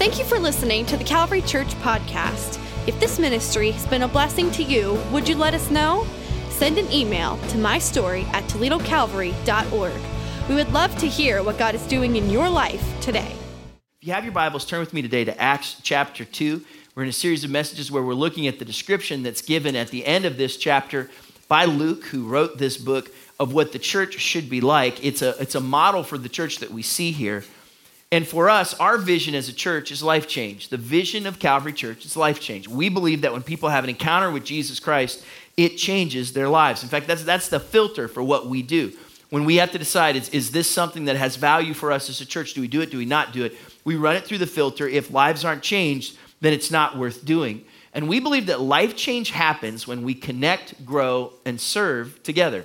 Thank you for listening to the Calvary Church podcast. If this ministry has been a blessing to you, would you let us know? Send an email to mystory at toledocalvary.org. We would love to hear what God is doing in your life today. If you have your Bibles, turn with me today to Acts chapter 2. We're in a series of messages where we're looking at the description that's given at the end of this chapter by Luke, who wrote this book, of what the church should be like. It's a, it's a model for the church that we see here. And for us, our vision as a church is life change. The vision of Calvary Church is life change. We believe that when people have an encounter with Jesus Christ, it changes their lives. In fact, that's, that's the filter for what we do. When we have to decide, is, is this something that has value for us as a church? Do we do it? Do we not do it? We run it through the filter. If lives aren't changed, then it's not worth doing. And we believe that life change happens when we connect, grow, and serve together.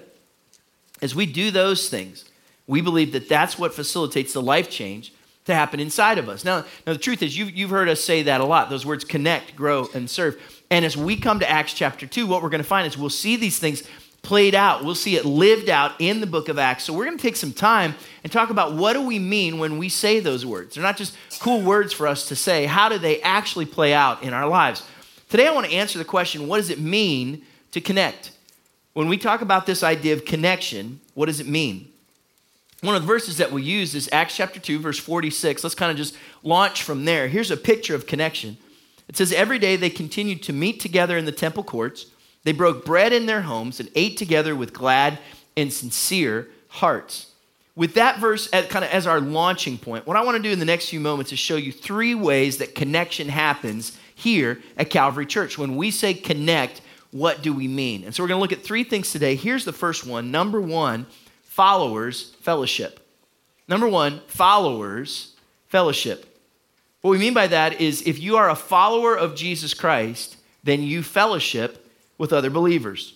As we do those things, we believe that that's what facilitates the life change to happen inside of us. Now, now the truth is, you've, you've heard us say that a lot those words connect, grow, and serve. And as we come to Acts chapter 2, what we're going to find is we'll see these things played out. We'll see it lived out in the book of Acts. So we're going to take some time and talk about what do we mean when we say those words. They're not just cool words for us to say. How do they actually play out in our lives? Today I want to answer the question, what does it mean to connect? When we talk about this idea of connection, what does it mean? One of the verses that we use is Acts chapter 2, verse 46. Let's kind of just launch from there. Here's a picture of connection. It says, Every day they continued to meet together in the temple courts. They broke bread in their homes and ate together with glad and sincere hearts. With that verse as, kind of as our launching point, what I want to do in the next few moments is show you three ways that connection happens here at Calvary Church. When we say connect, what do we mean? And so we're going to look at three things today. Here's the first one. Number one, followers fellowship. Number one, followers fellowship. What we mean by that is if you are a follower of Jesus Christ, then you fellowship with other believers.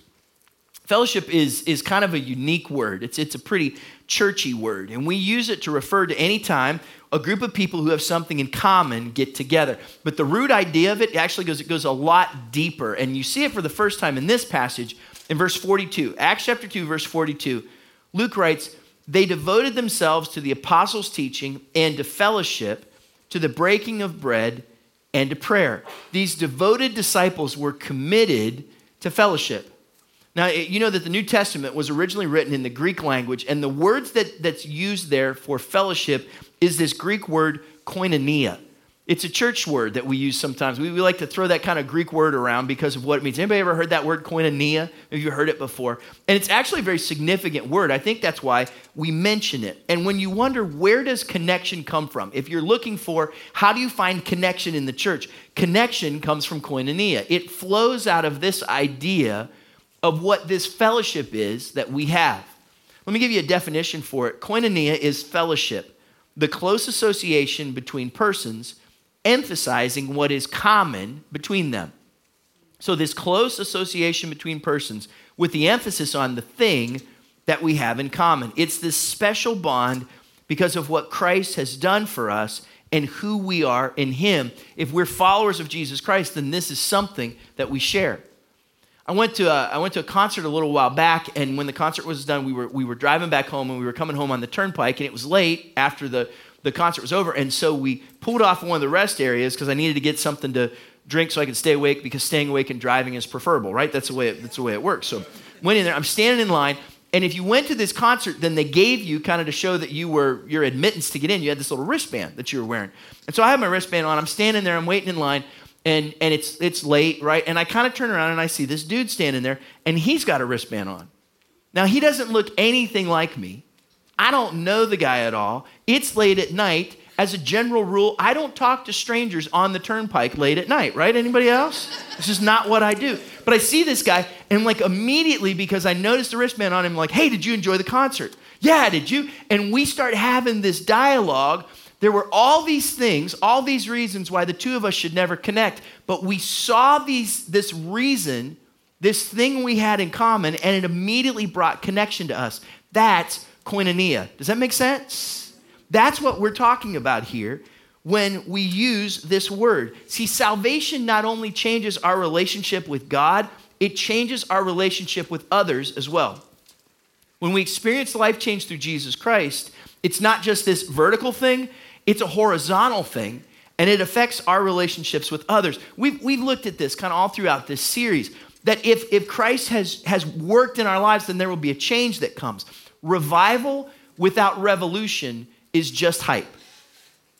Fellowship is, is kind of a unique word. It's, it's a pretty churchy word, and we use it to refer to any time a group of people who have something in common get together. But the root idea of it actually goes, it goes a lot deeper, and you see it for the first time in this passage in verse 42. Acts chapter 2, verse 42. Luke writes, They devoted themselves to the apostles' teaching and to fellowship, to the breaking of bread, and to prayer. These devoted disciples were committed to fellowship. Now, you know that the New Testament was originally written in the Greek language, and the words that, that's used there for fellowship is this Greek word koinonia. It's a church word that we use sometimes. We, we like to throw that kind of Greek word around because of what it means. Anybody ever heard that word koinonia? Have you heard it before? And it's actually a very significant word. I think that's why we mention it. And when you wonder where does connection come from, if you're looking for how do you find connection in the church, connection comes from koinonia. It flows out of this idea of what this fellowship is that we have. Let me give you a definition for it. Koinonia is fellowship, the close association between persons emphasizing what is common between them. So, this close association between persons with the emphasis on the thing that we have in common. It's this special bond because of what Christ has done for us and who we are in Him. If we're followers of Jesus Christ, then this is something that we share. I went to a, I went to a concert a little while back, and when the concert was done, we were, we were driving back home, and we were coming home on the turnpike, and it was late after the, the concert was over, and so we pulled off one of the rest areas because I needed to get something to drink so I could stay awake because staying awake and driving is preferable, right? That's the way it, that's the way it works. So went in there. I'm standing in line, and if you went to this concert, then they gave you kind of to show that you were your admittance to get in. You had this little wristband that you were wearing, and so I have my wristband on. I'm standing there. I'm waiting in line and and it's it's late, right? And I kind of turn around and I see this dude standing there, and he's got a wristband on. Now he doesn't look anything like me. I don't know the guy at all. It's late at night. As a general rule, I don't talk to strangers on the turnpike late at night, right? Anybody else? This is not what I do. But I see this guy, and like immediately, because I noticed the wristband on him, like, hey, did you enjoy the concert? Yeah, did you? And we start having this dialogue there were all these things, all these reasons why the two of us should never connect, but we saw these, this reason, this thing we had in common, and it immediately brought connection to us. That's koinonia. Does that make sense? That's what we're talking about here when we use this word. See, salvation not only changes our relationship with God, it changes our relationship with others as well. When we experience life change through Jesus Christ, it's not just this vertical thing, it's a horizontal thing. and it affects our relationships with others. We've, we've looked at this kind of all throughout this series that if, if Christ has, has worked in our lives, then there will be a change that comes. Revival without revolution is just hype.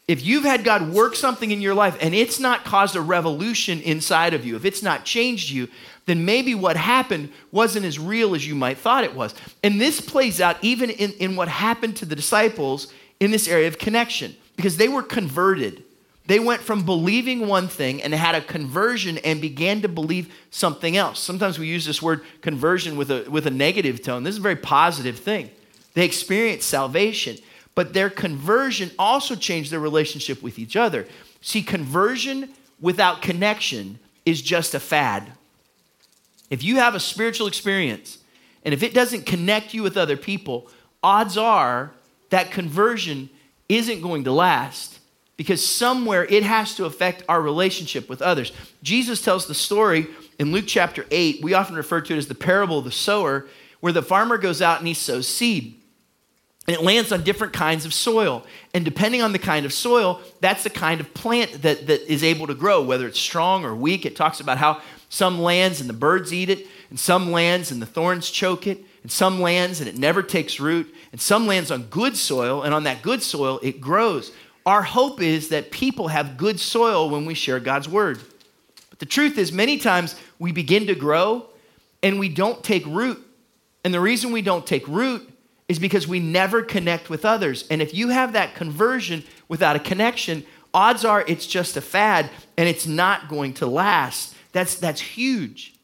If you've had God work something in your life and it's not caused a revolution inside of you, if it's not changed you, then maybe what happened wasn't as real as you might thought it was. And this plays out even in, in what happened to the disciples in this area of connection because they were converted. They went from believing one thing and had a conversion and began to believe something else. Sometimes we use this word conversion with a, with a negative tone. This is a very positive thing. They experienced salvation, but their conversion also changed their relationship with each other. See, conversion without connection is just a fad. If you have a spiritual experience and if it doesn't connect you with other people, odds are that conversion isn't going to last because somewhere it has to affect our relationship with others. Jesus tells the story in Luke chapter 8. We often refer to it as the parable of the sower, where the farmer goes out and he sows seed. And it lands on different kinds of soil. And depending on the kind of soil, that's the kind of plant that, that is able to grow, whether it's strong or weak. It talks about how some lands and the birds eat it, and some lands and the thorns choke it, and some lands and it never takes root, and some lands on good soil, and on that good soil, it grows. Our hope is that people have good soil when we share God's word. But the truth is, many times we begin to grow and we don't take root. And the reason we don't take root is because we never connect with others. And if you have that conversion without a connection, odds are it's just a fad and it's not going to last. That's, that's huge.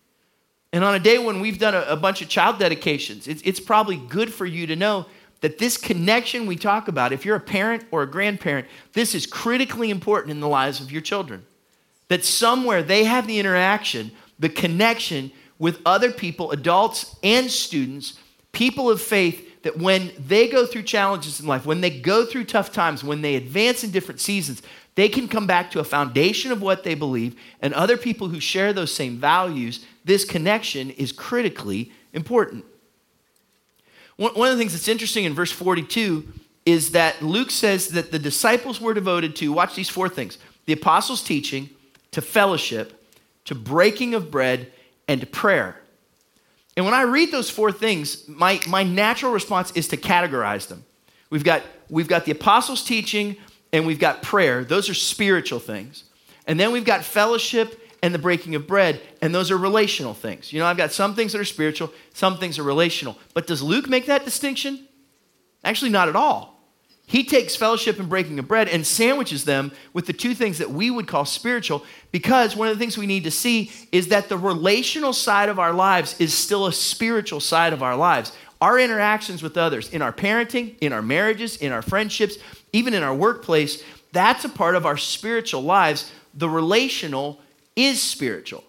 And on a day when we've done a, a bunch of child dedications, it's, it's probably good for you to know that this connection we talk about, if you're a parent or a grandparent, this is critically important in the lives of your children. That somewhere they have the interaction, the connection with other people, adults and students, people of faith, that when they go through challenges in life, when they go through tough times, when they advance in different seasons, they can come back to a foundation of what they believe and other people who share those same values. This connection is critically important. One of the things that's interesting in verse 42 is that Luke says that the disciples were devoted to, watch these four things the apostles' teaching, to fellowship, to breaking of bread, and to prayer. And when I read those four things, my, my natural response is to categorize them. We've got, we've got the apostles' teaching and we've got prayer, those are spiritual things. And then we've got fellowship and the breaking of bread, and those are relational things. You know, I've got some things that are spiritual, some things are relational. But does Luke make that distinction? Actually, not at all. He takes fellowship and breaking of bread and sandwiches them with the two things that we would call spiritual because one of the things we need to see is that the relational side of our lives is still a spiritual side of our lives. Our interactions with others, in our parenting, in our marriages, in our friendships, even in our workplace, that's a part of our spiritual lives. The relational is spiritual.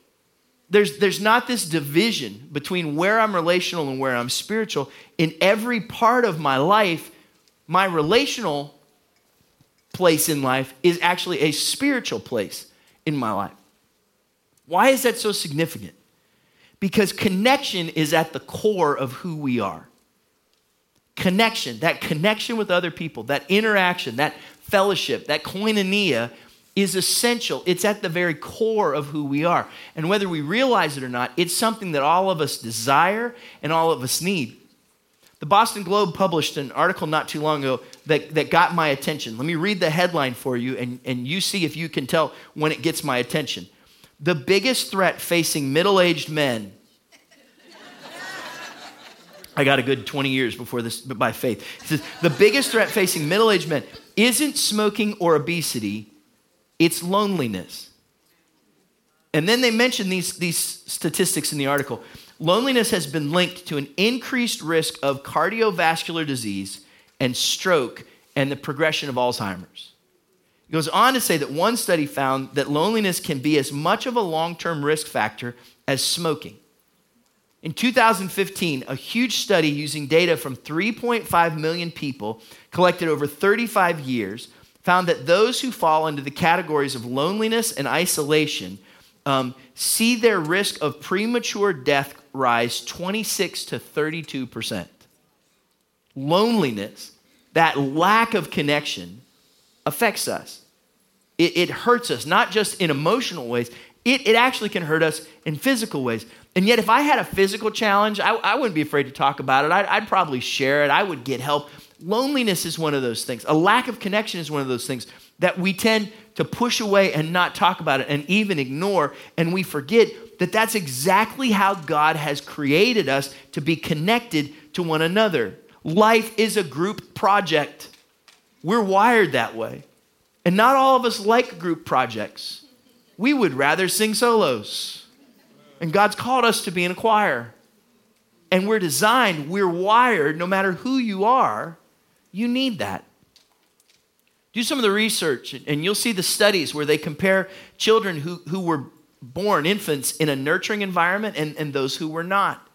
There's, there's not this division between where I'm relational and where I'm spiritual. In every part of my life, my relational place in life is actually a spiritual place in my life. Why is that so significant? Because connection is at the core of who we are. Connection, that connection with other people, that interaction, that fellowship, that koinonia is essential. It's at the very core of who we are. And whether we realize it or not, it's something that all of us desire and all of us need. The Boston Globe published an article not too long ago that, that got my attention. Let me read the headline for you, and, and you see if you can tell when it gets my attention. The biggest threat facing middle aged men. I got a good 20 years before this, but by faith. It says, the biggest threat facing middle aged men isn't smoking or obesity, it's loneliness. And then they mention these, these statistics in the article. Loneliness has been linked to an increased risk of cardiovascular disease and stroke and the progression of Alzheimer's. It goes on to say that one study found that loneliness can be as much of a long term risk factor as smoking. In 2015, a huge study using data from 3.5 million people collected over 35 years found that those who fall into the categories of loneliness and isolation um, see their risk of premature death rise 26 to 32 percent. Loneliness, that lack of connection, affects us. it, it hurts us, not just in emotional ways, it, it actually can hurt us in physical ways. And yet, if I had a physical challenge, I, I wouldn't be afraid to talk about it. I'd, I'd probably share it. I would get help. Loneliness is one of those things. A lack of connection is one of those things that we tend to push away and not talk about it and even ignore. And we forget that that's exactly how God has created us to be connected to one another. Life is a group project. We're wired that way. And not all of us like group projects. We would rather sing solos. And God's called us to be in a choir. And we're designed, we're wired, no matter who you are, you need that. Do some of the research, and you'll see the studies where they compare children who, who were born, infants, in a nurturing environment and, and those who were not.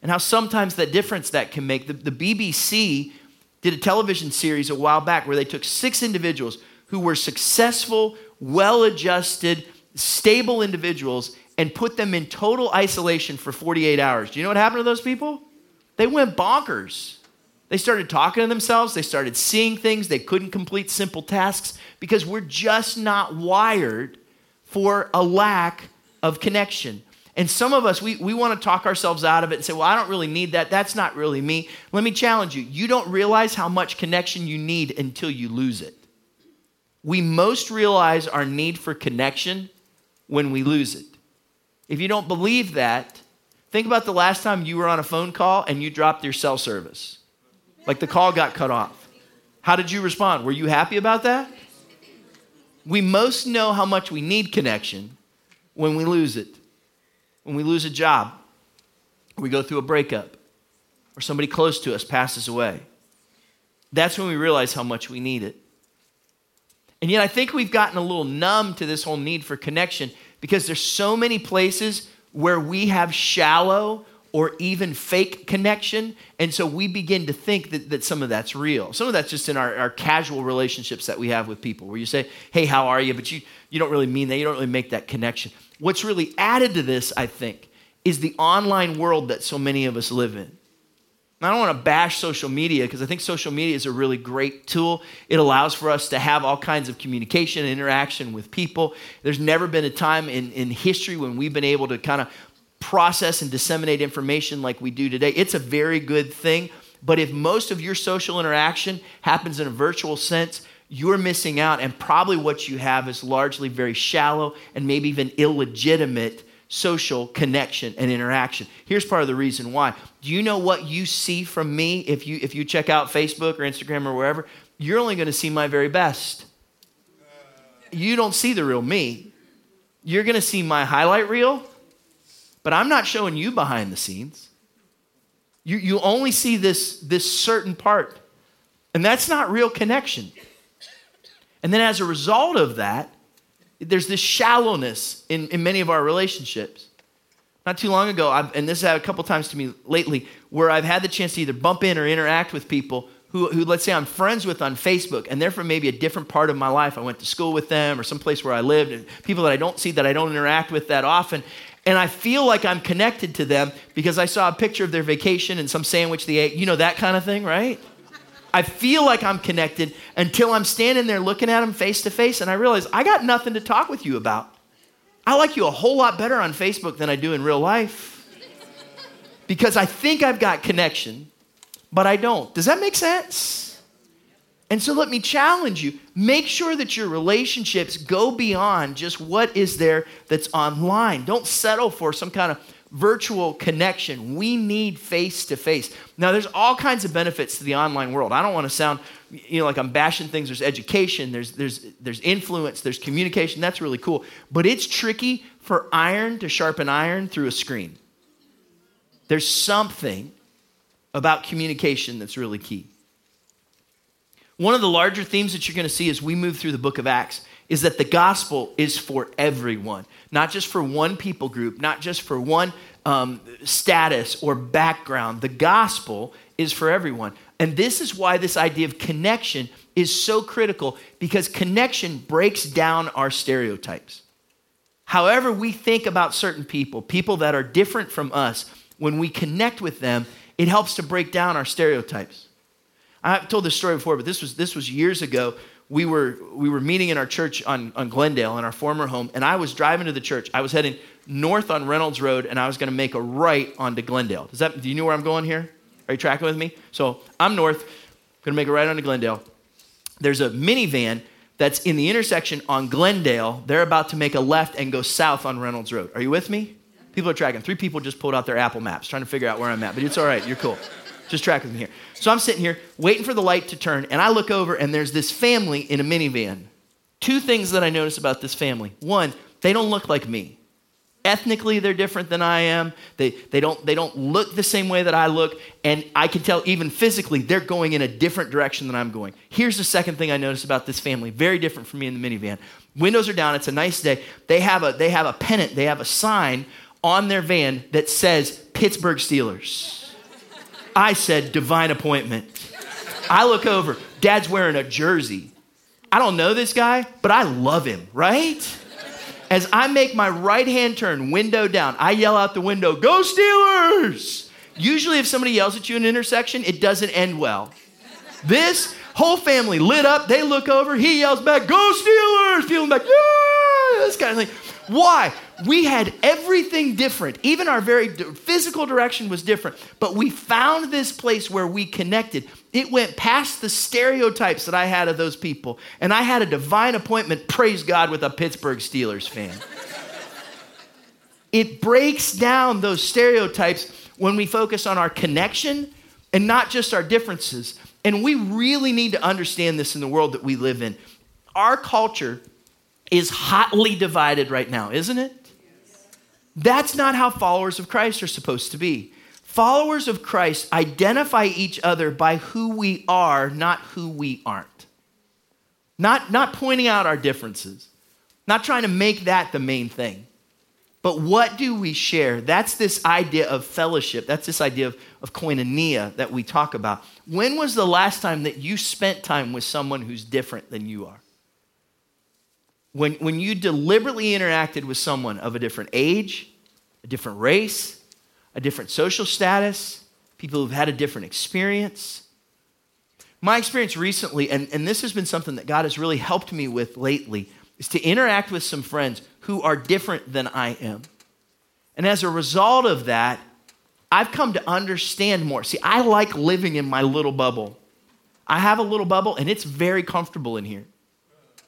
And how sometimes that difference that can make. The, the BBC did a television series a while back where they took six individuals who were successful, well adjusted, stable individuals and put them in total isolation for 48 hours. Do you know what happened to those people? They went bonkers. They started talking to themselves. They started seeing things. They couldn't complete simple tasks because we're just not wired for a lack of connection. And some of us, we, we want to talk ourselves out of it and say, well, I don't really need that. That's not really me. Let me challenge you. You don't realize how much connection you need until you lose it. We most realize our need for connection when we lose it. If you don't believe that, think about the last time you were on a phone call and you dropped your cell service. Like the call got cut off. How did you respond? Were you happy about that? We most know how much we need connection when we lose it. When we lose a job, we go through a breakup, or somebody close to us passes away. That's when we realize how much we need it. And yet, I think we've gotten a little numb to this whole need for connection because there's so many places where we have shallow or even fake connection. And so we begin to think that, that some of that's real. Some of that's just in our, our casual relationships that we have with people, where you say, hey, how are you? But you, you don't really mean that. You don't really make that connection. What's really added to this, I think, is the online world that so many of us live in. I don't want to bash social media because I think social media is a really great tool. It allows for us to have all kinds of communication and interaction with people. There's never been a time in, in history when we've been able to kind of process and disseminate information like we do today. It's a very good thing. But if most of your social interaction happens in a virtual sense, you're missing out. And probably what you have is largely very shallow and maybe even illegitimate social connection and interaction. Here's part of the reason why. Do you know what you see from me if you if you check out Facebook or Instagram or wherever? You're only going to see my very best. You don't see the real me. You're going to see my highlight reel, but I'm not showing you behind the scenes. You, you only see this, this certain part, and that's not real connection. And then as a result of that, there's this shallowness in, in many of our relationships. Not too long ago, I've, and this has happened a couple times to me lately, where I've had the chance to either bump in or interact with people who, who, let's say, I'm friends with on Facebook, and they're from maybe a different part of my life. I went to school with them or someplace where I lived, and people that I don't see, that I don't interact with that often. And I feel like I'm connected to them because I saw a picture of their vacation and some sandwich they ate, you know, that kind of thing, right? I feel like I'm connected until I'm standing there looking at them face to face and I realize I got nothing to talk with you about. I like you a whole lot better on Facebook than I do in real life because I think I've got connection, but I don't. Does that make sense? And so let me challenge you make sure that your relationships go beyond just what is there that's online. Don't settle for some kind of virtual connection. We need face to face. Now, there's all kinds of benefits to the online world. I don't want to sound, you know, like I'm bashing things. There's education, there's, there's, there's influence, there's communication. That's really cool. But it's tricky for iron to sharpen iron through a screen. There's something about communication that's really key. One of the larger themes that you're going to see as we move through the book of Acts is that the gospel is for everyone, not just for one people group, not just for one um, status or background. The gospel is for everyone. And this is why this idea of connection is so critical because connection breaks down our stereotypes. However, we think about certain people, people that are different from us, when we connect with them, it helps to break down our stereotypes. I've told this story before, but this was, this was years ago we were, we were meeting in our church on, on Glendale in our former home, and I was driving to the church. I was heading north on Reynolds Road, and I was going to make a right onto Glendale. Does that, do you know where I'm going here? Are you tracking with me? So I'm north, going to make a right onto Glendale. There's a minivan that's in the intersection on Glendale. They're about to make a left and go south on Reynolds Road. Are you with me? People are tracking. Three people just pulled out their Apple Maps trying to figure out where I'm at, but it's all right. You're cool. Just track with me here. So I'm sitting here waiting for the light to turn, and I look over, and there's this family in a minivan. Two things that I notice about this family. One, they don't look like me. Ethnically, they're different than I am. They, they, don't, they don't look the same way that I look. And I can tell, even physically, they're going in a different direction than I'm going. Here's the second thing I noticed about this family very different from me in the minivan. Windows are down, it's a nice day. They have a, they have a pennant, they have a sign on their van that says Pittsburgh Steelers. I said, divine appointment. I look over, dad's wearing a jersey. I don't know this guy, but I love him, right? As I make my right hand turn, window down, I yell out the window, Go Steelers! Usually, if somebody yells at you in an intersection, it doesn't end well. This whole family lit up, they look over, he yells back, Go Steelers! Feeling back, yeah! This kind of thing. Why? We had everything different. Even our very physical direction was different. But we found this place where we connected. It went past the stereotypes that I had of those people. And I had a divine appointment, praise God, with a Pittsburgh Steelers fan. it breaks down those stereotypes when we focus on our connection and not just our differences. And we really need to understand this in the world that we live in. Our culture is hotly divided right now, isn't it? That's not how followers of Christ are supposed to be. Followers of Christ identify each other by who we are, not who we aren't. Not, not pointing out our differences, not trying to make that the main thing. But what do we share? That's this idea of fellowship. That's this idea of, of koinonia that we talk about. When was the last time that you spent time with someone who's different than you are? when, when you deliberately interacted with someone of a different age, a different race, a different social status, people who've had a different experience. My experience recently, and, and this has been something that God has really helped me with lately, is to interact with some friends who are different than I am. And as a result of that, I've come to understand more. See, I like living in my little bubble. I have a little bubble, and it's very comfortable in here.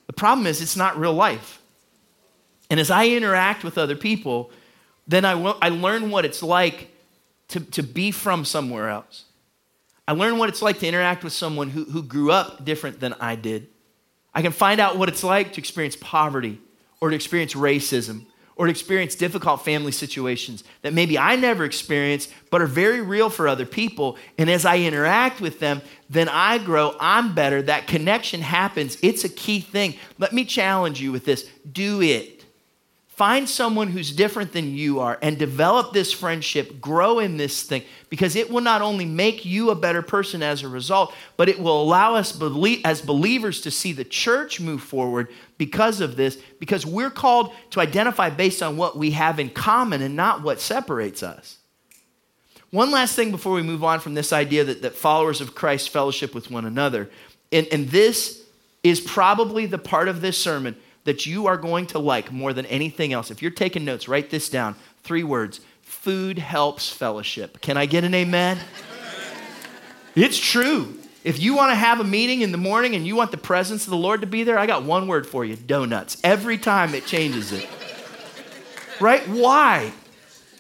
The problem is, it's not real life. And as I interact with other people, then I, I learn what it's like to, to be from somewhere else. I learn what it's like to interact with someone who, who grew up different than I did. I can find out what it's like to experience poverty or to experience racism or to experience difficult family situations that maybe I never experienced, but are very real for other people. And as I interact with them, then I grow, I'm better. That connection happens. It's a key thing. Let me challenge you with this do it. Find someone who's different than you are and develop this friendship, grow in this thing, because it will not only make you a better person as a result, but it will allow us as believers to see the church move forward because of this, because we're called to identify based on what we have in common and not what separates us. One last thing before we move on from this idea that, that followers of Christ fellowship with one another. And, and this is probably the part of this sermon that you are going to like more than anything else. If you're taking notes, write this down. Three words food helps fellowship. Can I get an amen? it's true. If you want to have a meeting in the morning and you want the presence of the Lord to be there, I got one word for you donuts. Every time it changes it. right? Why?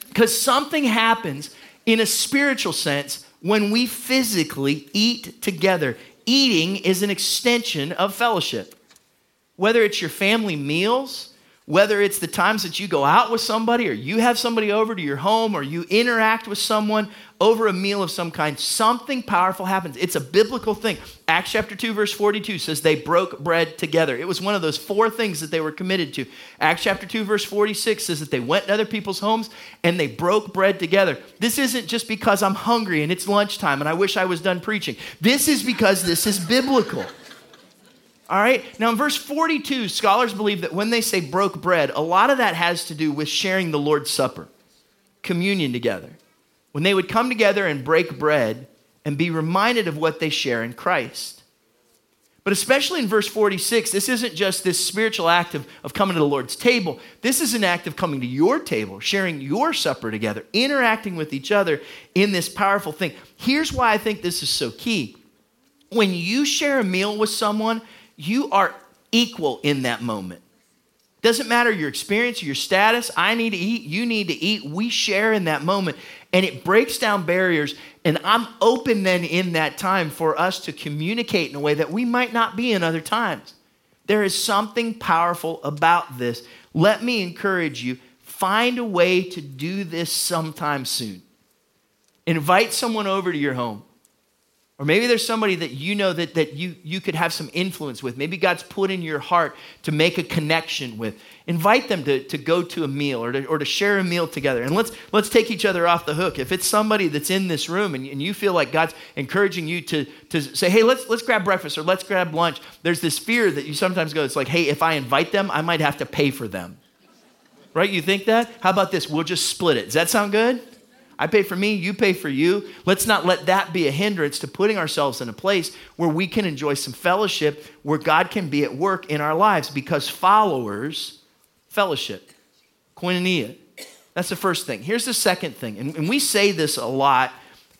Because something happens in a spiritual sense when we physically eat together. Eating is an extension of fellowship. Whether it's your family meals, whether it's the times that you go out with somebody or you have somebody over to your home or you interact with someone over a meal of some kind, something powerful happens. It's a biblical thing. Acts chapter 2, verse 42 says they broke bread together. It was one of those four things that they were committed to. Acts chapter 2, verse 46 says that they went to other people's homes and they broke bread together. This isn't just because I'm hungry and it's lunchtime and I wish I was done preaching. This is because this is biblical. All right? Now, in verse 42, scholars believe that when they say broke bread, a lot of that has to do with sharing the Lord's Supper, communion together. When they would come together and break bread and be reminded of what they share in Christ. But especially in verse 46, this isn't just this spiritual act of, of coming to the Lord's table. This is an act of coming to your table, sharing your supper together, interacting with each other in this powerful thing. Here's why I think this is so key. When you share a meal with someone, you are equal in that moment. Doesn't matter your experience, your status. I need to eat, you need to eat. We share in that moment, and it breaks down barriers. And I'm open then in that time for us to communicate in a way that we might not be in other times. There is something powerful about this. Let me encourage you find a way to do this sometime soon. Invite someone over to your home. Or maybe there's somebody that you know that, that you, you could have some influence with. Maybe God's put in your heart to make a connection with. Invite them to, to go to a meal or to, or to share a meal together. And let's, let's take each other off the hook. If it's somebody that's in this room and, and you feel like God's encouraging you to, to say, hey, let's, let's grab breakfast or let's grab lunch, there's this fear that you sometimes go, it's like, hey, if I invite them, I might have to pay for them. Right? You think that? How about this? We'll just split it. Does that sound good? I pay for me, you pay for you. Let's not let that be a hindrance to putting ourselves in a place where we can enjoy some fellowship, where God can be at work in our lives because followers, fellowship, koinonia. That's the first thing. Here's the second thing, and, and we say this a lot,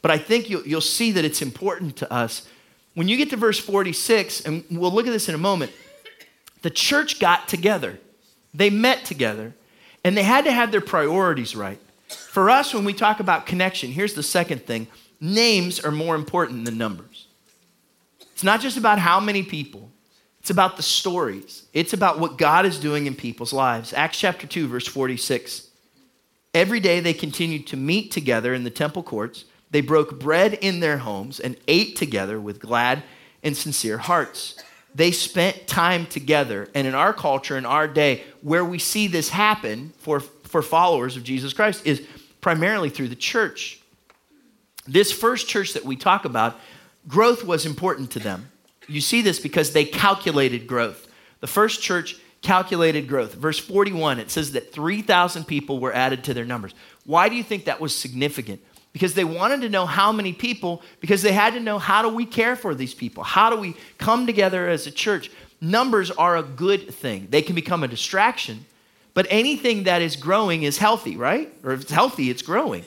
but I think you'll, you'll see that it's important to us. When you get to verse 46, and we'll look at this in a moment, the church got together, they met together, and they had to have their priorities right. For us, when we talk about connection, here's the second thing names are more important than numbers. It's not just about how many people, it's about the stories. It's about what God is doing in people's lives. Acts chapter 2, verse 46. Every day they continued to meet together in the temple courts. They broke bread in their homes and ate together with glad and sincere hearts. They spent time together. And in our culture, in our day, where we see this happen for for followers of Jesus Christ is primarily through the church. This first church that we talk about, growth was important to them. You see this because they calculated growth. The first church calculated growth. Verse 41, it says that 3,000 people were added to their numbers. Why do you think that was significant? Because they wanted to know how many people, because they had to know how do we care for these people? How do we come together as a church? Numbers are a good thing. They can become a distraction, but anything that is growing is healthy, right? Or if it's healthy, it's growing.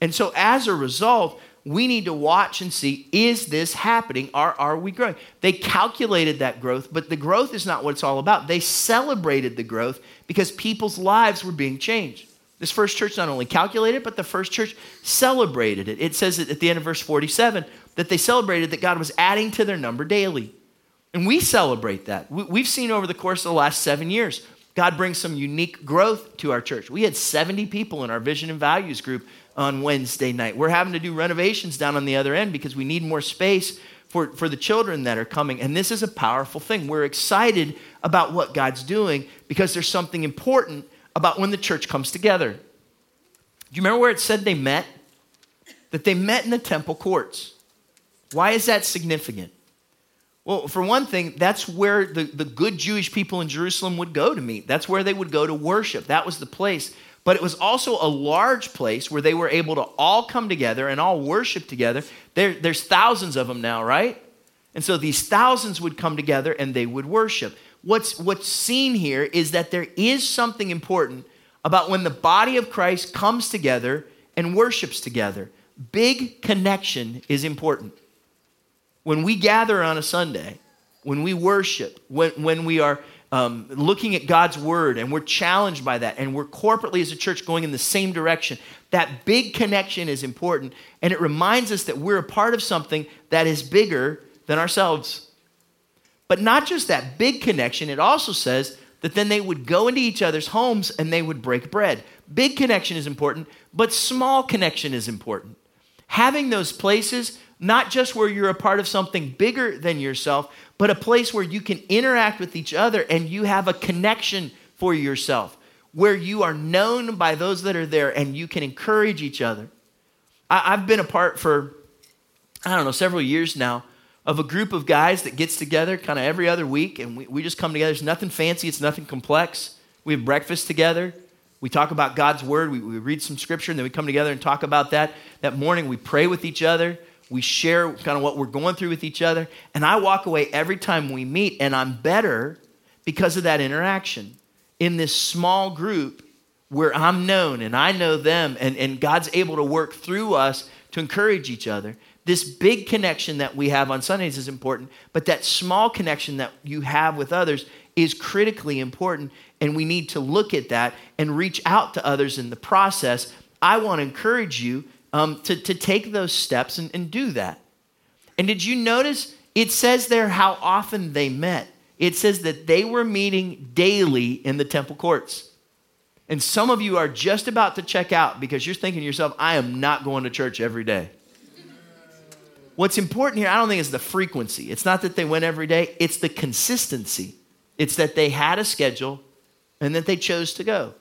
And so as a result, we need to watch and see is this happening? Are, are we growing? They calculated that growth, but the growth is not what it's all about. They celebrated the growth because people's lives were being changed. This first church not only calculated, but the first church celebrated it. It says at the end of verse 47 that they celebrated that God was adding to their number daily. And we celebrate that. We've seen over the course of the last seven years God brings some unique growth to our church. We had 70 people in our vision and values group on Wednesday night. We're having to do renovations down on the other end because we need more space for, for the children that are coming. And this is a powerful thing. We're excited about what God's doing because there's something important about when the church comes together. Do you remember where it said they met? That they met in the temple courts. Why is that significant? Well, for one thing, that's where the, the good Jewish people in Jerusalem would go to meet. That's where they would go to worship. That was the place. But it was also a large place where they were able to all come together and all worship together. There, there's thousands of them now, right? And so these thousands would come together and they would worship. What's, what's seen here is that there is something important about when the body of Christ comes together and worships together. Big connection is important. When we gather on a Sunday, when we worship, when, when we are um, looking at God's word and we're challenged by that, and we're corporately as a church going in the same direction, that big connection is important. And it reminds us that we're a part of something that is bigger than ourselves. But not just that big connection, it also says that then they would go into each other's homes and they would break bread. Big connection is important, but small connection is important. Having those places not just where you're a part of something bigger than yourself, but a place where you can interact with each other and you have a connection for yourself, where you are known by those that are there and you can encourage each other. I, have been a part for, I don't know, several years now of a group of guys that gets together kind of every other week and we, we just come together. It's nothing fancy, it's nothing complex. We have breakfast together. We talk about God's word. We, we read some scripture and then we come together and talk about that. That morning we pray with each other We share kind of what we're going through with each other. And I walk away every time we meet, and I'm better because of that interaction. In this small group where I'm known and I know them, and, and God's able to work through us to encourage each other. This big connection that we have on Sundays is important, but that small connection that you have with others is critically important, and we need to look at that and reach out to others in the process. I want to encourage you um, to, to take those steps and, and do that. And did you notice it says there how often they met? It says that they were meeting daily in the temple courts. And some of you are just about to check out because you're thinking to yourself, I am not going to church every day. What's important here, I don't think is the frequency. It's not that they went every day, it's the consistency. It's that they had a schedule and that they chose to go.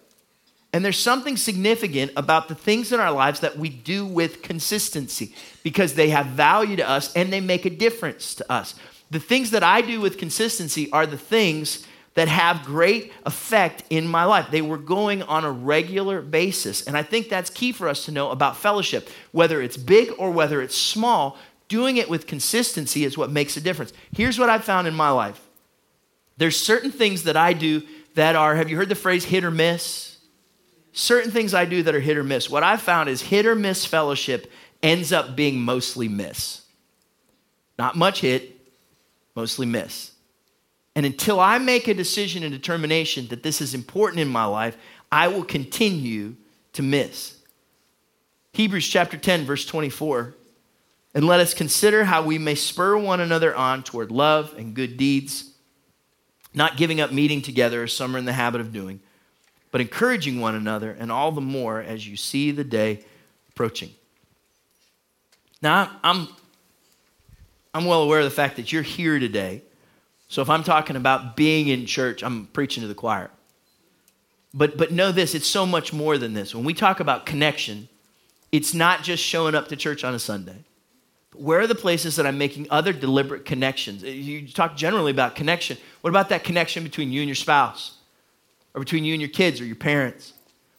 And there's something significant about the things in our lives that we do with consistency because they have value to us and they make a difference to us. The things that I do with consistency are the things that have great effect in my life. They were going on a regular basis. And I think that's key for us to know about fellowship. Whether it's big or whether it's small, doing it with consistency is what makes a difference. Here's what I've found in my life there's certain things that I do that are, have you heard the phrase hit or miss? Certain things I do that are hit or miss. What I've found is hit or miss fellowship ends up being mostly miss. Not much hit, mostly miss. And until I make a decision and determination that this is important in my life, I will continue to miss. Hebrews chapter 10, verse 24. And let us consider how we may spur one another on toward love and good deeds, not giving up meeting together as some are in the habit of doing but encouraging one another, and all the more as you see the day approaching. Now, I'm, I'm well aware of the fact that you're here today. So if I'm talking about being in church, I'm preaching to the choir. But, but know this, it's so much more than this. When we talk about connection, it's not just showing up to church on a Sunday. But where are the places that I'm making other deliberate connections? You talk generally about connection. What about that connection between you and your spouse? Or between you and your kids or your parents?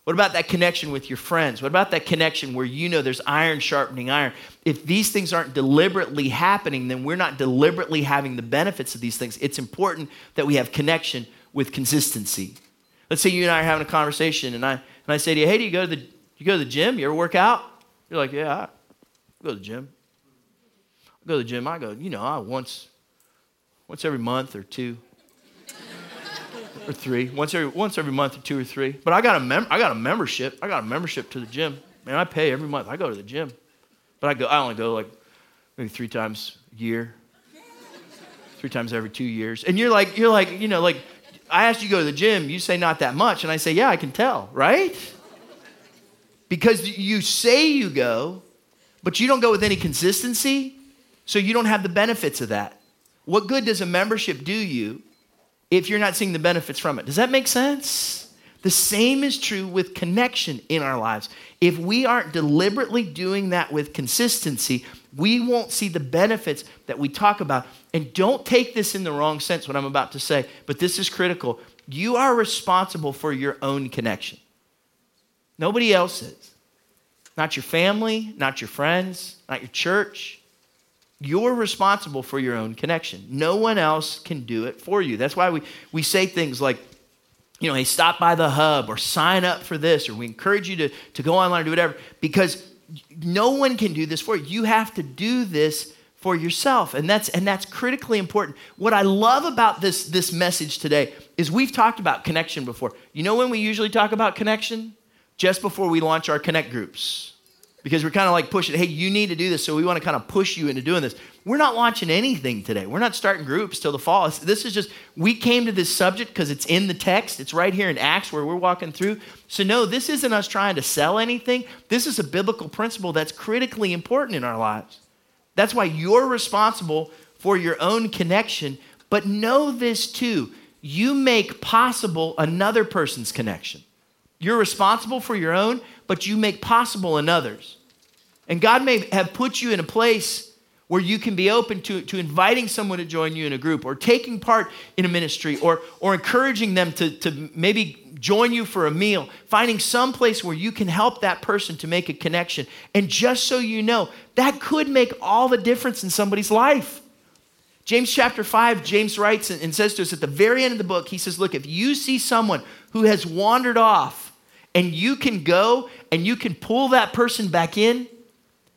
What about that connection with your friends? What about that connection where you know there's iron sharpening iron? If these things aren't deliberately happening, then we're not deliberately having the benefits of these things. It's important that we have connection with consistency. Let's say you and I are having a conversation, and I, and I say to you, hey, do you go to the, you go to the gym? You ever work out? You're like, yeah, I go to the gym. I go to the gym. I go, you know, I once, once every month or two or three, once every once every month or two or three. But I got a mem- I got a membership. I got a membership to the gym. Man, I pay every month. I go to the gym, but I go. I only go like maybe three times a year, three times every two years. And you're like you're like you know like I asked you to go to the gym. You say not that much, and I say yeah, I can tell, right? Because you say you go, but you don't go with any consistency, so you don't have the benefits of that. What good does a membership do you if you're not seeing the benefits from it. Does that make sense? The same is true with connection in our lives. If we aren't deliberately doing that with consistency, we won't see the benefits that we talk about. And don't take this in the wrong sense, what I'm about to say, but this is critical. You are responsible for your own connection. Nobody else is. Not your family, not your friends, not your church, you're responsible for your own connection. No one else can do it for you. That's why we, we say things like, you know, hey, stop by the hub or sign up for this, or we encourage you to, to go online or do whatever, because no one can do this for you. You have to do this for yourself. And that's and that's critically important. What I love about this, this message today is we've talked about connection before. You know when we usually talk about connection? Just before we launch our connect groups because we're kind of like pushing, hey, you need to do this. So we want to kind of push you into doing this. We're not launching anything today. We're not starting groups till the fall. This is just, we came to this subject because it's in the text. It's right here in Acts where we're walking through. So, no, this isn't us trying to sell anything. This is a biblical principle that's critically important in our lives. That's why you're responsible for your own connection. But know this too you make possible another person's connection. You're responsible for your own, but you make possible in others. And God may have put you in a place where you can be open to, to inviting someone to join you in a group or taking part in a ministry or, or encouraging them to, to maybe join you for a meal, finding some place where you can help that person to make a connection. And just so you know, that could make all the difference in somebody's life. James chapter 5, James writes and says to us at the very end of the book, he says, Look, if you see someone who has wandered off and you can go and you can pull that person back in,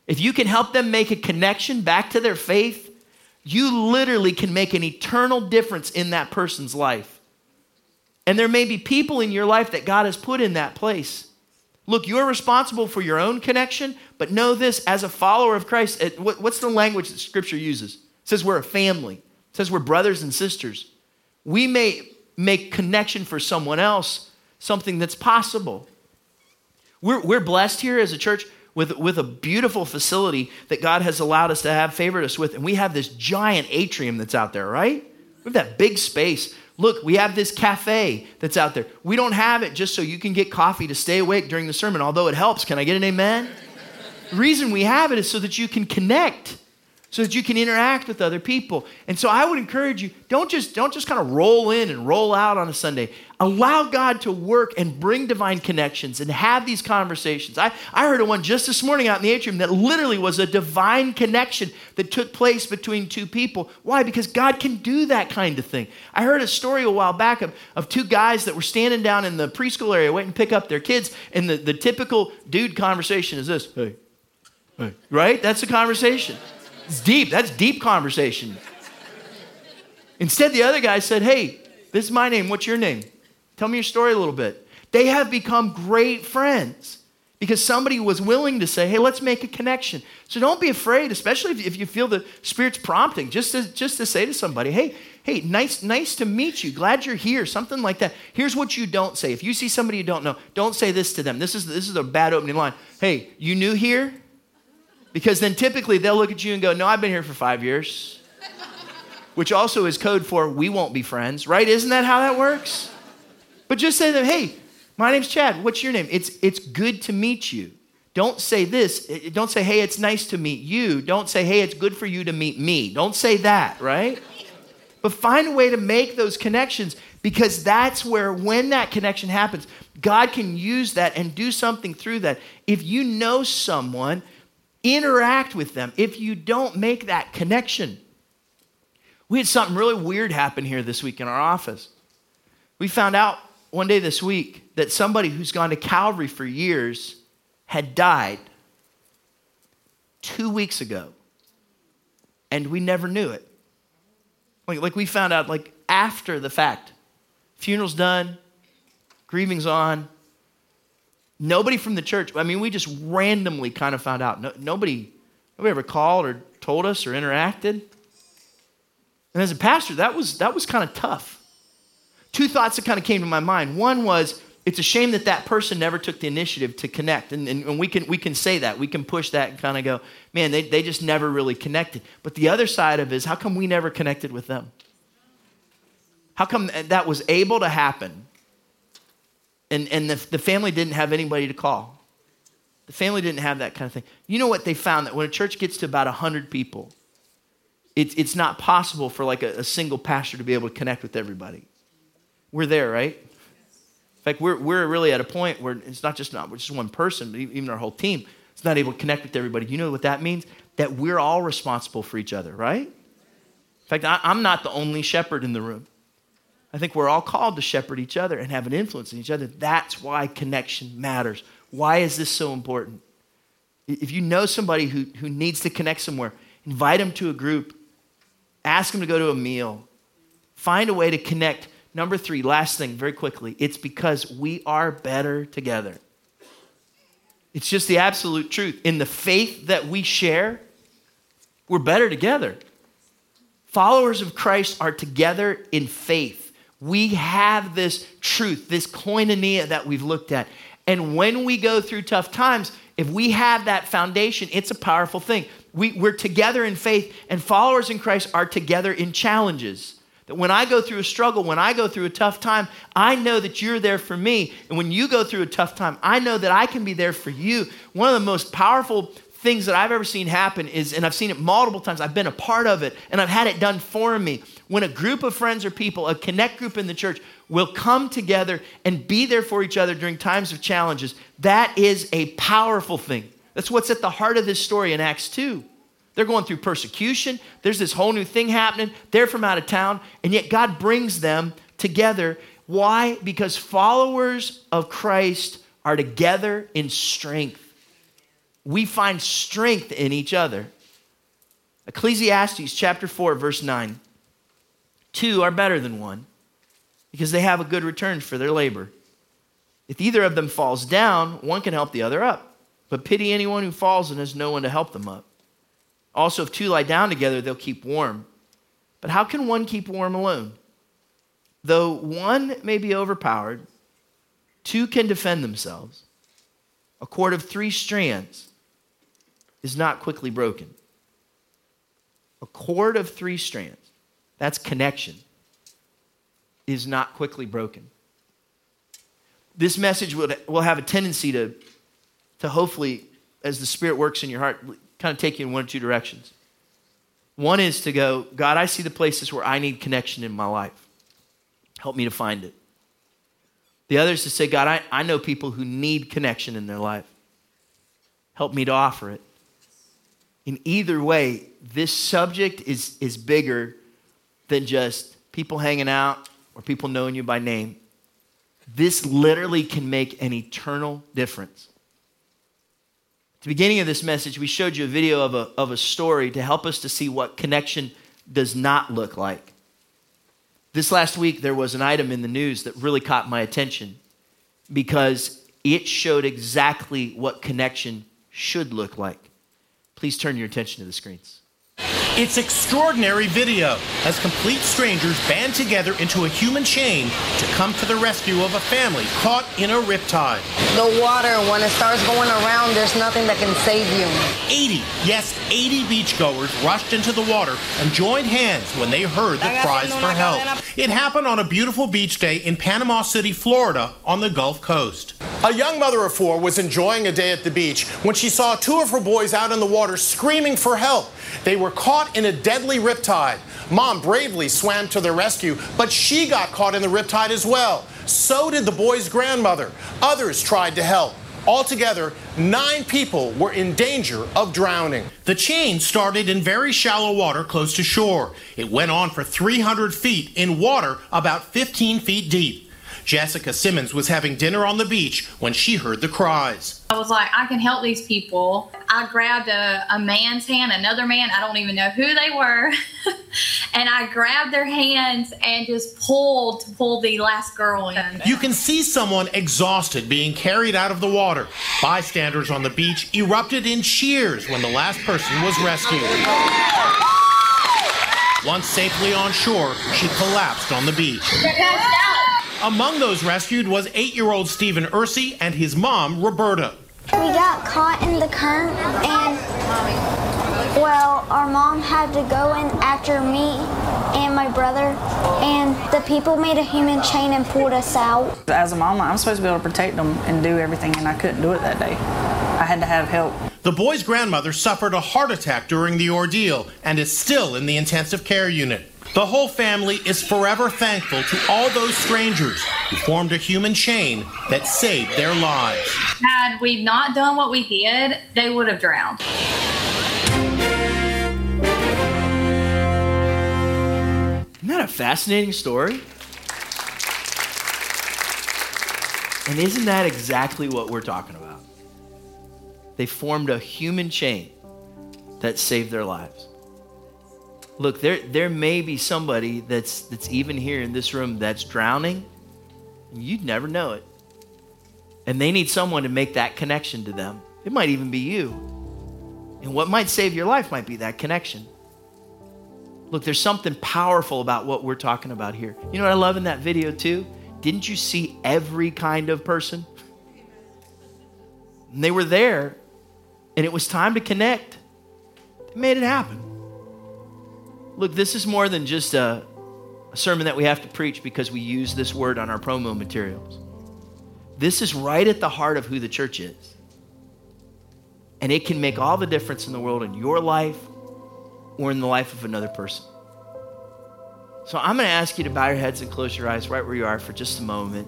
if you can help them make a connection back to their faith, you literally can make an eternal difference in that person's life. And there may be people in your life that God has put in that place. Look, you're responsible for your own connection, but know this as a follower of Christ, what's the language that Scripture uses? It says we're a family, it says we're brothers and sisters. We may make connection for someone else something that's possible. We're, we're blessed here as a church with, with a beautiful facility that God has allowed us to have, favored us with. And we have this giant atrium that's out there, right? We have that big space. Look, we have this cafe that's out there. We don't have it just so you can get coffee to stay awake during the sermon, although it helps. Can I get an amen? the reason we have it is so that you can connect so that you can interact with other people. And so I would encourage you, don't just don't just kind of roll in and roll out on a Sunday. Allow God to work and bring divine connections and have these conversations. I, I heard of one just this morning out in the atrium that literally was a divine connection that took place between two people. Why? Because God can do that kind of thing. I heard a story a while back of, of two guys that were standing down in the preschool area waiting to pick up their kids, and the, the typical dude conversation is this, hey, hey, right? That's the conversation. It's deep. That's deep conversation. Instead, the other guy said, Hey, this is my name. What's your name? Tell me your story a little bit. They have become great friends because somebody was willing to say, Hey, let's make a connection. So don't be afraid, especially if, you feel the Spirit's prompting, just to, just to say to somebody, Hey, hey, nice, nice to meet you. Glad you're here. Something like that. Here's what you don't say. If you see somebody you don't know, don't say this to them. This is, this is a bad opening line. Hey, you new here? Because then typically they'll look at you and go, No, I've been here for five years. Which also is code for we won't be friends, right? Isn't that how that works? But just say them, Hey, my name's Chad. What's your name? It's, it's good to meet you. Don't say this. Eh, eh, don't say, Hey, it's nice to meet you. Don't say, Hey, it's good for you to meet me. Don't say that, right? But find a way to make those connections because that's where, when that connection happens, God can use that and do something through that. If you know someone interact with them if you don't make that connection. We had something really weird happen here this week in our office. We found out one day this week that somebody who's gone to Calvary for years had died two weeks ago, and we never knew it. Like, like we found out like after the fact. Funeral's done, grieving's on, Nobody from the church, I mean, we just randomly kind of found out. No, nobody, nobody ever called or told us or interacted. And as a pastor, that was, that was kind of tough. Two thoughts that kind of came to my mind. One was, it's a shame that that person never took the initiative to connect. And, and, and, we, can, we can say that. We can push that and kind of go, man, they, they just never really connected. But the other side of it is, how come we never connected with them? How come that was able to happen and, and the, the family didn't have anybody to call. The family didn't have that kind of thing. You know what they found? That when a church gets to about 100 people, it's, it's not possible for like a, a single pastor to be able to connect with everybody. We're there, right? In fact, we're, we're really at a point where it's not just not just one person, but even our whole team is not able to connect with everybody. You know what that means? That we're all responsible for each other, right? In fact, I, I'm not the only shepherd in the room. I think we're all called to shepherd each other and have an influence in each other. That's why connection matters. Why is this so important? If you know somebody who, who needs to connect somewhere, invite them to a group, ask them to go to a meal, find a way to connect. Number three, last thing, very quickly, it's because we are better together. It's just the absolute truth. In the faith that we share, we're better together. Followers of Christ are together in faith we have this truth, this koinonia that we've looked at. And when we go through tough times, if we have that foundation, it's a powerful thing. We, we're together in faith, and followers in Christ are together in challenges. That when I go through a struggle, when I go through a tough time, I know that you're there for me. And when you go through a tough time, I know that I can be there for you. One of the most powerful things that I've ever seen happen is, and I've seen it multiple times, I've been a part of it, and I've had it done for me. when a group of friends or people, a connect group in the church, will come together and be there for each other during times of challenges, that is a powerful thing. That's what's at the heart of this story in Acts 2. They're going through persecution. There's this whole new thing happening. They're from out of town, and yet God brings them together. Why? Because followers of Christ are together in strength. We find strength in each other. Ecclesiastes chapter 4, verse 9. Two are better than one because they have a good return for their labor. If either of them falls down, one can help the other up. But pity anyone who falls and has no one to help them up. Also, if two lie down together, they'll keep warm. But how can one keep warm alone? Though one may be overpowered, two can defend themselves. A cord of three strands is not quickly broken. A cord of three strands, that's connection, is not quickly broken. This message will, have a tendency to, to hopefully, as the Spirit works in your heart, kind of take you in one or two directions. One is to go, God, I see the places where I need connection in my life. Help me to find it. The other is to say, God, I, I know people who need connection in their life. Help me to offer it. In either way, this subject is, is bigger than just people hanging out or people knowing you by name. This literally can make an eternal difference. At the beginning of this message, we showed you a video of a, of a story to help us to see what connection does not look like. This last week, there was an item in the news that really caught my attention because it showed exactly what connection should look like. Please turn your attention to the screens. It's extraordinary video as complete strangers band together into a human chain to come to the rescue of a family caught in a riptide. The water, when it starts going around, there's nothing that can save you. 80, yes, 80 beachgoers rushed into the water and joined hands when they heard the cries for help. It happened on a beautiful beach day in Panama City, Florida, on the Gulf Coast. A young mother of four was enjoying a day at the beach when she saw two of her boys out in the water screaming for help. They were caught in a deadly riptide. Mom bravely swam to their rescue, but she got caught in the riptide as well. So did the boy's grandmother. Others tried to help. Altogether, nine people were in danger of drowning. The chain started in very shallow water close to shore. It went on for 300 feet in water about 15 feet deep. Jessica Simmons was having dinner on the beach when she heard the cries. I was like, I can help these people. I grabbed a, a man's hand, another man, I don't even know who they were, and I grabbed their hands and just pulled to pull the last girl in. You can see someone exhausted being carried out of the water. Bystanders on the beach erupted in cheers when the last person was rescued. Once safely on shore, she collapsed on the beach. Among those rescued was eight year old Stephen Ursrey and his mom, Roberta. We got caught in the current, and well, our mom had to go in after me and my brother, and the people made a human chain and pulled us out. As a mom, I'm supposed to be able to protect them and do everything, and I couldn't do it that day. I had to have help. The boy's grandmother suffered a heart attack during the ordeal and is still in the intensive care unit. The whole family is forever thankful to all those strangers who formed a human chain that saved their lives. Had we not done what we did, they would have drowned. Isn't that a fascinating story? And isn't that exactly what we're talking about? They formed a human chain that saved their lives. Look, there, there may be somebody that's, that's even here in this room that's drowning, and you'd never know it. And they need someone to make that connection to them. It might even be you. And what might save your life might be that connection. Look, there's something powerful about what we're talking about here. You know what I love in that video too? Didn't you see every kind of person? And they were there, and it was time to connect. They made it happen. Look, this is more than just a, a sermon that we have to preach because we use this word on our promo materials. This is right at the heart of who the church is. And it can make all the difference in the world in your life or in the life of another person. So I'm going to ask you to bow your heads and close your eyes right where you are for just a moment.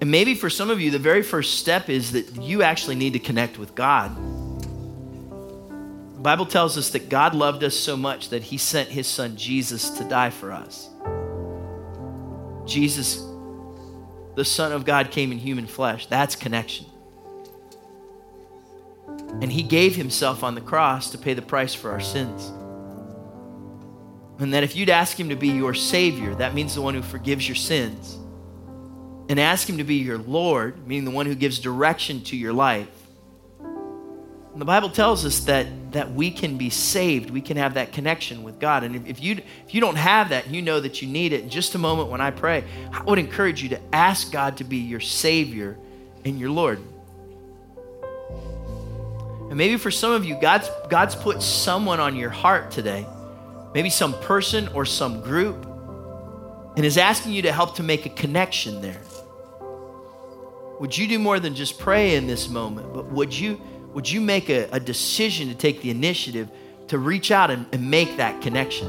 And maybe for some of you, the very first step is that you actually need to connect with God. The Bible tells us that God loved us so much that he sent his son Jesus to die for us. Jesus, the Son of God, came in human flesh. That's connection. And he gave himself on the cross to pay the price for our sins. And that if you'd ask him to be your Savior, that means the one who forgives your sins and ask Him to be your Lord, meaning the one who gives direction to your life. And the Bible tells us that, that we can be saved. We can have that connection with God. And if, if, you, if you don't have that, you know that you need it. In just a moment when I pray, I would encourage you to ask God to be your Savior and your Lord. And maybe for some of you, God's, God's put someone on your heart today, maybe some person or some group, and is asking you to help to make a connection there would you do more than just pray in this moment, but would you, would you make a, a decision to take the initiative to reach out and, and make that connection?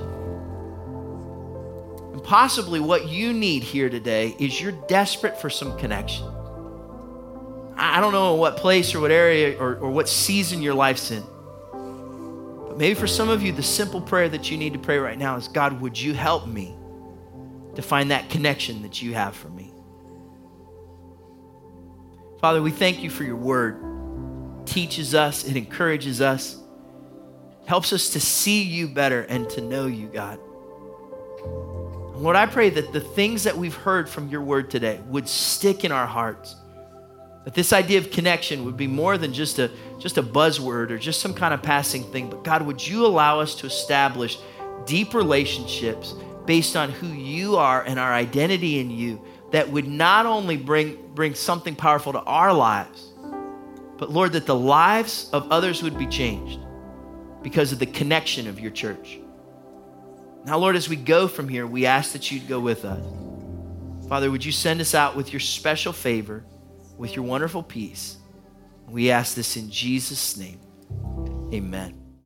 And possibly what you need here today is you're desperate for some connection. I don't know what place or what area or, or what season your life's in. But maybe for some of you, the simple prayer that you need to pray right now is God, would you help me to find that connection that you have for me? Father, we thank you for your word. Teaches us, it encourages us, helps us to see you better and to know you, God. And Lord, I pray that the things that we've heard from your word today would stick in our hearts. That this idea of connection would be more than just a, just a buzzword or just some kind of passing thing. But God, would you allow us to establish deep relationships based on who you are and our identity in you that would not only bring, bring something powerful to our lives, but Lord, that the lives of others would be changed because of the connection of your church. Now, Lord, as we go from here, we ask that you'd go with us. Father, would you send us out with your special favor, with your wonderful peace? We ask this in Jesus' name. Amen.